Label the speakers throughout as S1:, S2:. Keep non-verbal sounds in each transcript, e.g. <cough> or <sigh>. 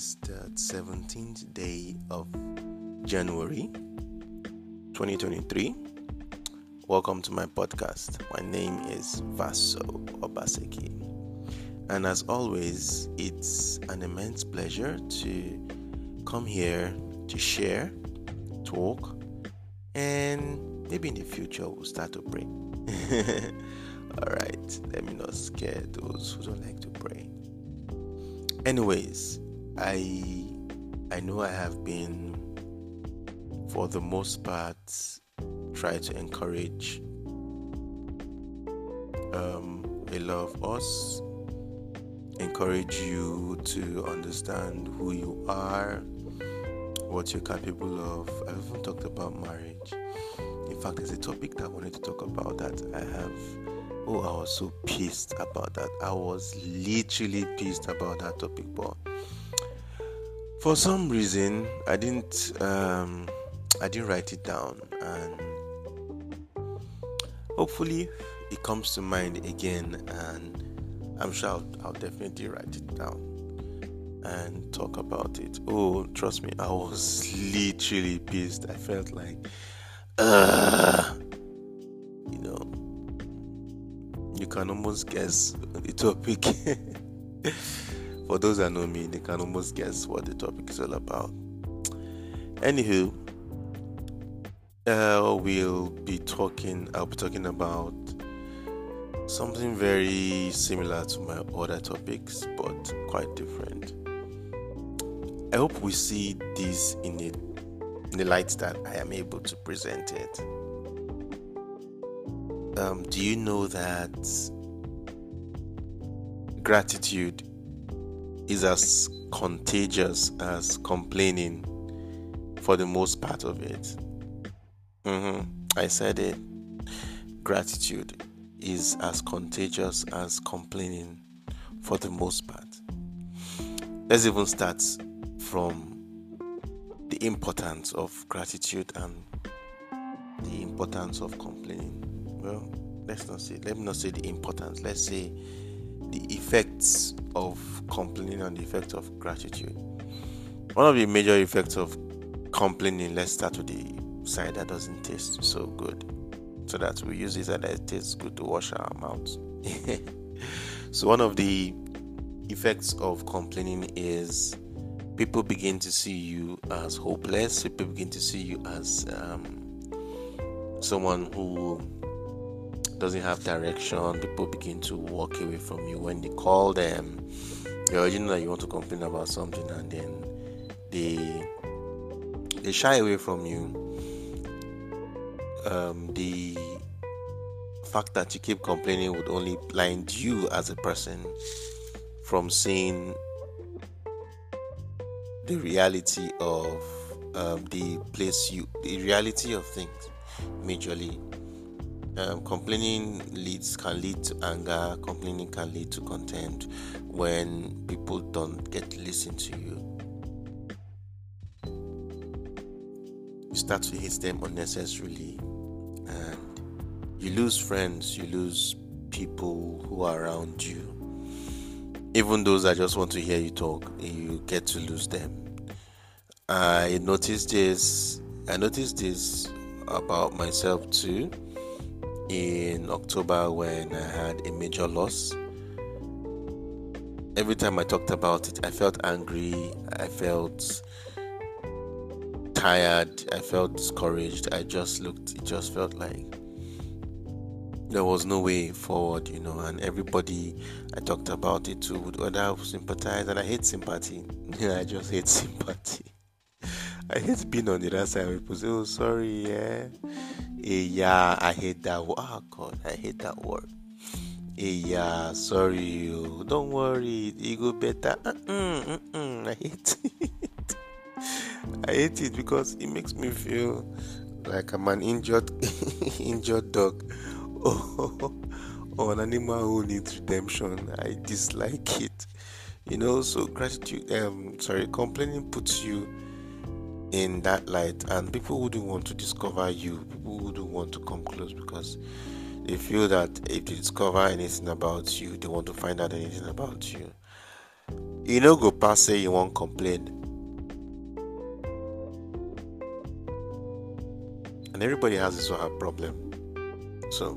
S1: is the 17th day of January 2023. Welcome to my podcast. My name is Vaso Obaseki. And as always, it's an immense pleasure to come here to share, talk, and maybe in the future we'll start to pray. <laughs> All right, let me not scare those who don't like to pray. Anyways, I I know I have been for the most part try to encourage um, a lot of us encourage you to understand who you are what you're capable of. I've even talked about marriage. In fact there's a topic that i wanted to talk about that i have. Oh, I was so pissed about that. I was literally pissed about that topic, but for some reason I didn't um, I didn't write it down, and hopefully it comes to mind again, and I'm sure I'll, I'll definitely write it down and talk about it. Oh, trust me, I was literally pissed. I felt like, uh, you know, you can almost guess <laughs> the topic. <laughs> For those that know me, they can almost guess what the topic is all about. Anywho, uh, we'll be talking. I'll be talking about something very similar to my other topics, but quite different. I hope we see this in, the light that I am able to present it um, do you know that gratitude is as contagious as complaining for the most part of it? Mm-hmm. I said it. Gratitude is as contagious as complaining for the most part. Let's even start from the importance of gratitude and the importance of complaining well, let's not say, let me not say the importance, let's say the effects of complaining and the effects of gratitude. One of the major effects of complaining, let's start with the side that doesn't taste so good. So that we use it that it tastes good to wash our mouths. <laughs> so one of the effects of complaining is people begin to see you as hopeless. People begin to see you as um, someone who doesn't have direction, people begin to walk away from you when they call them. You already know that you want to complain about something, and then they they shy away from you. Um, the fact that you keep complaining would only blind you as a person from seeing the reality of um, the place you, the reality of things, majorly um, complaining leads can lead to anger. Complaining can lead to contempt when people don't get to listen to you. You start to hate them unnecessarily. And you lose friends you lose people who are around you. Even those that just want to hear you talk you get to lose them. I noticed this i noticed this about myself too in October when I had a major loss. Every time I talked about it, I felt angry, I felt tired, I felt discouraged. I just looked, it just felt like there was no way forward, you know, and everybody I talked about it to would either sympathize, and I hate sympathy. <laughs> I just hate <laughs> sympathy. I hate being on the other side. People say, "Oh, sorry, yeah." Yeah, I hate that word. Oh God, I hate that word. Yeah, sorry, you. Don't worry, it go better. Mm-mm, mm-mm. I hate <laughs> it. I hate it because it makes me feel like I'm an injured, <laughs> injured dog, or, <laughs> or an animal who needs redemption. I dislike it. You know, so gratitude. Um, sorry, complaining puts you in that light and people wouldn't want to discover you people wouldn't want to come close because they feel that if they discover anything about you they want to find out anything about you You know, go past say you won't complain. And everybody has his or her problem. So,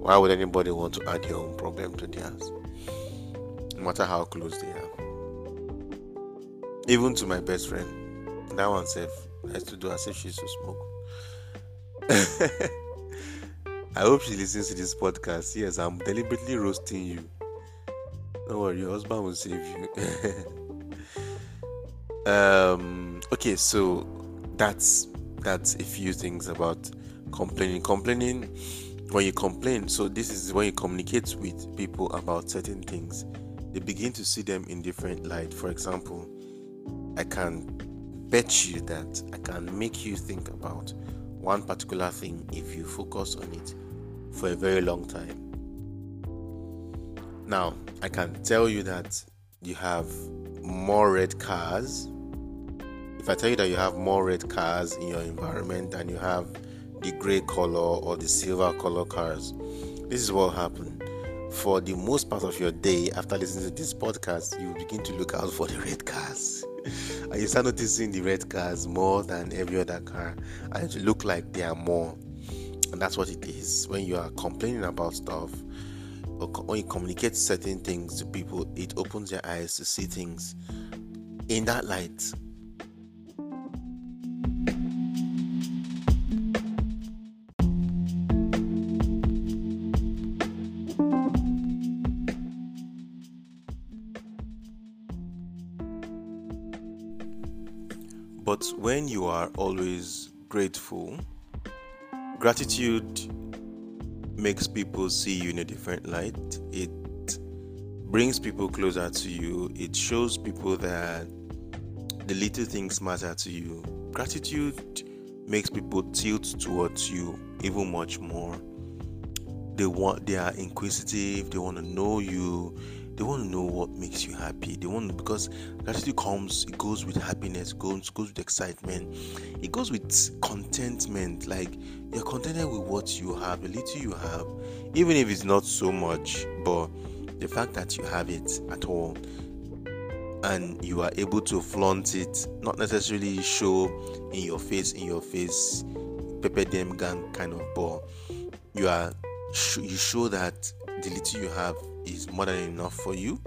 S1: why would anybody want to add your own problem to theirs? No matter how close they are. Even to my best friend, that one said, has to do as if she's to smoke. <laughs> I hope she listens to this podcast. Yes, I'm deliberately roasting you. Don't worry, your husband will save you. <laughs> um, okay, so that's that's a few things about complaining. Complaining when you complain, so this is when you communicate with people about certain things, they begin to see them in different light. For example, I can bet you that I can make you think about one particular thing if you focus on it for a very long time. Now, I can tell you that you have more red cars. If I tell you that you have more red cars in your environment than you have the gray color or the silver color cars, this is what happened. For the most part of your day, after listening to this podcast, you will begin to look out for the red cars. <laughs> and you start noticing the red cars more than every other car, and it look like they are more. And that's what it is. When you are complaining about stuff, or when you communicate certain things to people, it opens your eyes to see things in that light. But when you are always grateful, gratitude makes people see you in a different light. It brings people closer to you. It shows people that the little things matter to you. Gratitude makes people tilt towards you even much more. They want they are inquisitive, they want to know you, they want to know what makes you happy. They want because gratitude comes, it goes with happiness, goes goes with excitement, it goes with contentment. Like you're contented with what you have, the little you have, even if it's not so much, but the fact that you have it at all and you are able to flaunt it, not necessarily show in your face, in your face, pepper them gang kind of, but you are you show that the little you have is more than enough for you.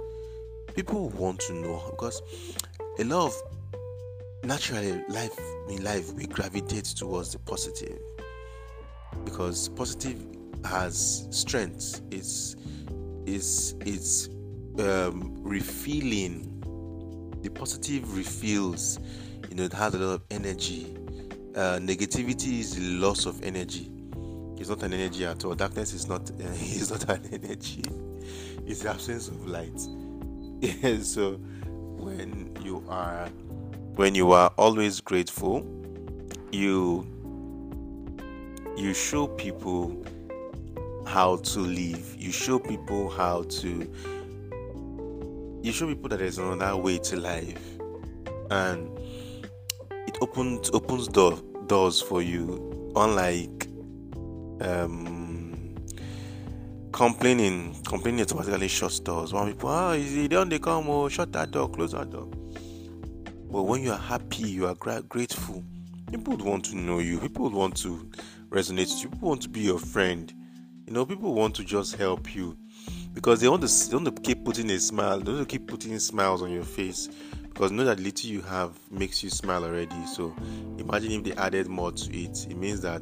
S1: People want to know because a lot of naturally life in life we gravitate towards the positive because positive has strength it's it's it's um, refilling. The positive refills you know it has a lot of energy. Uh, negativity is the loss of energy it's not an energy at all. Darkness is not <laughs> uh, is not an energy. It's the absence of light. <laughs> So when you are when you are always grateful you you show people how to live. You show people how to you show people that there's another way to life. And it opens opens door, doors for you. Unlike um, complaining complaining automatically shuts doors one people ah oh, don't they come oh shut that door close that door but when you are happy you are gra- grateful people would want to know you people would want to resonate with you. People want to be your friend. You know, people want to just help you because they want to they want to keep putting a smile. They want to keep putting smiles on your face because know that little you have makes you smile already. So imagine if they added more to it. It means that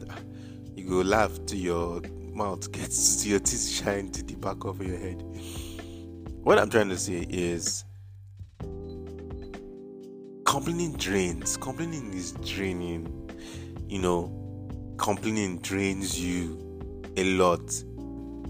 S1: you go laugh to your mouth gets <laughs> to your teeth shine to the back of your head. What I'm trying to say is complaining drains. Complaining is draining. You know, complaining drains you a lot.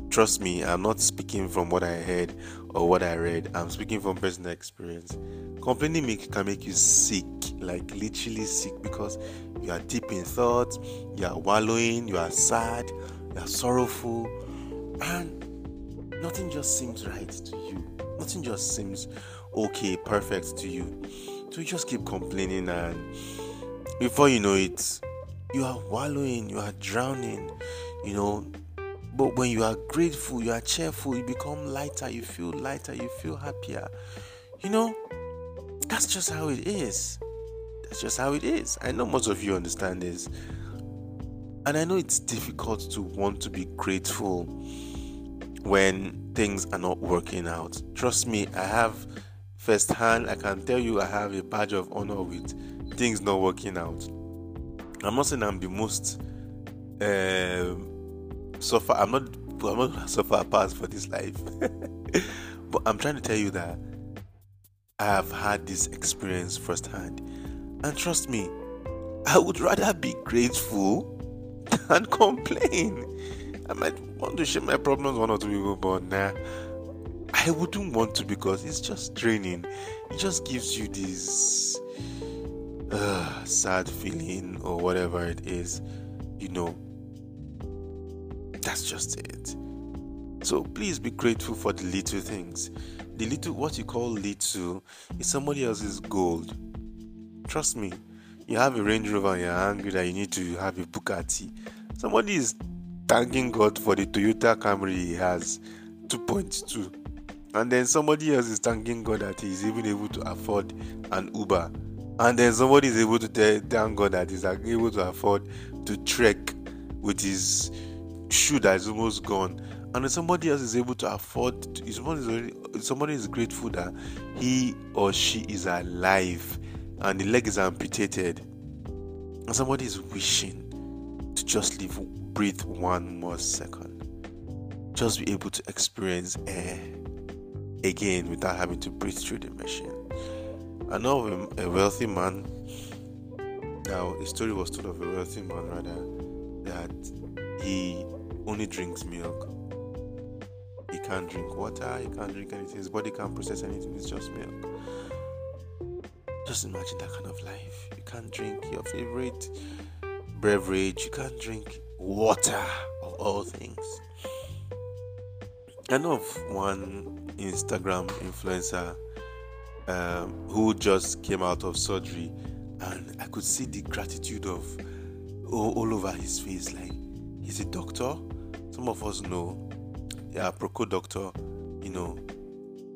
S1: Trust me, I'm not speaking from what I heard or what I read. I'm speaking from personal experience. Complaining make, can make you sick, like literally sick, because you are deep in thought, you are wallowing, you are sad, you are sorrowful, and nothing just seems right to you. Nothing just seems okay, perfect to you. So you just keep complaining, and before you know it, you are wallowing, you are drowning, you know. But when you are grateful, you are cheerful, you become lighter, you feel lighter, you feel happier, You know, that's just how it is. That's just how it is. I know most of you understand this. And I know it's difficult to want to be grateful when things are not working out. Trust me, I have firsthand, I can tell you, I have a badge of honor with things not working out. I'm not saying I'm the most um, suffer. I'm not. I'm not suffer past for this life, <laughs> but I'm trying to tell you that I have had this experience firsthand, and trust me, I would rather be grateful than <laughs> complain. I might want to share my problems one or two people, but nah, I wouldn't want to because it's just draining. It just gives you this uh, sad feeling or whatever it is, you know. That's just it. So please be grateful for the little things. The little, what you call little, is somebody else's gold. Trust me. You have a Range Rover and you're angry that you need to have a Bugatti. Somebody is thanking God for the Toyota Camry he has 2.2 and then somebody else is thanking God that he is even able to afford an Uber and then somebody is able to tell, thank God that he's able to afford to trek with his shoe that is almost gone and then somebody else is able to afford to, somebody, is somebody is grateful that he or she is alive and the leg is amputated and somebody is wishing to just live breathe one more second. Just be able to experience air again without having to breathe through the machine. I know of a, wealthy man. Now, the story was told of a wealthy man rather that he only drinks milk. He can't drink water, he can't drink anything, his body can't process anything, it's just milk. Just imagine that kind of life. You can't drink your favorite beverage, you can't drink water of all things. I know of one Instagram influencer um, who just came out of surgery, and I could see the gratitude of all, all, over his face. Like he's a doctor. Some of us know, yeah, Proco doctor, you know,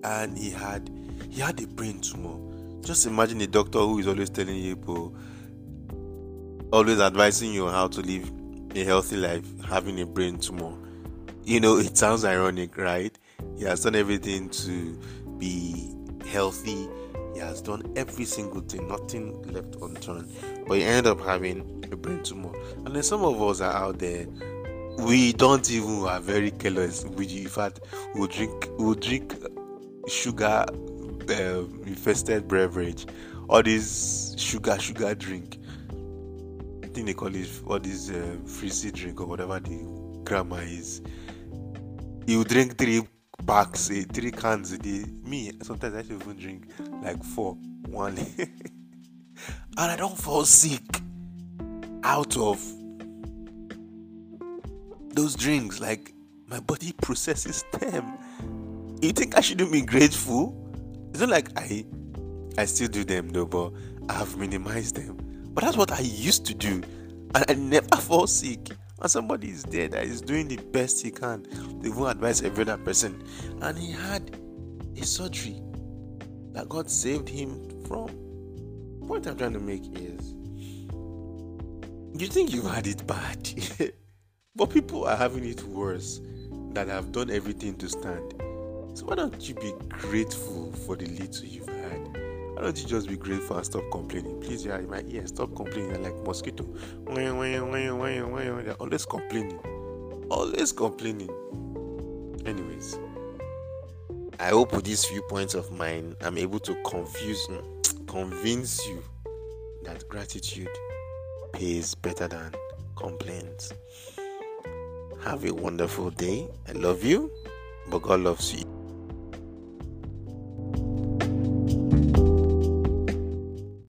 S1: and he had he had a brain tumor. Just imagine a doctor who is always telling you, always advising you how to live a healthy life having a brain tumor. You know, it sounds ironic, right? He has done everything to be healthy. He has done every single thing, nothing left unturned. But he ended up having a brain tumor. And then some of us are out there. We don't even are very careless. We, in fact, we drink, we drink sugar uh, infested beverage, all this sugar sugar drink I think they call it what is uh, frizzy drink or whatever the grammar is. You drink three packs, uh, three cans a day. Me, sometimes I even drink like four, one, <laughs> and I don't fall sick out of those drinks. Like my body processes them. You think I shouldn't be grateful? It's not like I, I still do them though, but I have minimized them. But that's what I used to do. And I never <laughs> fall sick. And somebody is there that is doing the best he can. They will advise every other person. And he had a surgery that God saved him from. What I'm trying to make is you think you had it bad, <laughs> but people are having it worse that have done everything to stand. So why don't you be grateful for the little you've had? why don't you just be grateful and stop complaining? Please, yeah, in my ear, stop complaining. You're like mosquito. They're always complaining. Always complaining. Anyways, I hope with these few points of mine, I'm able to confuse, convince you that gratitude pays better than complaints. Have a wonderful day. I love you, but God loves you.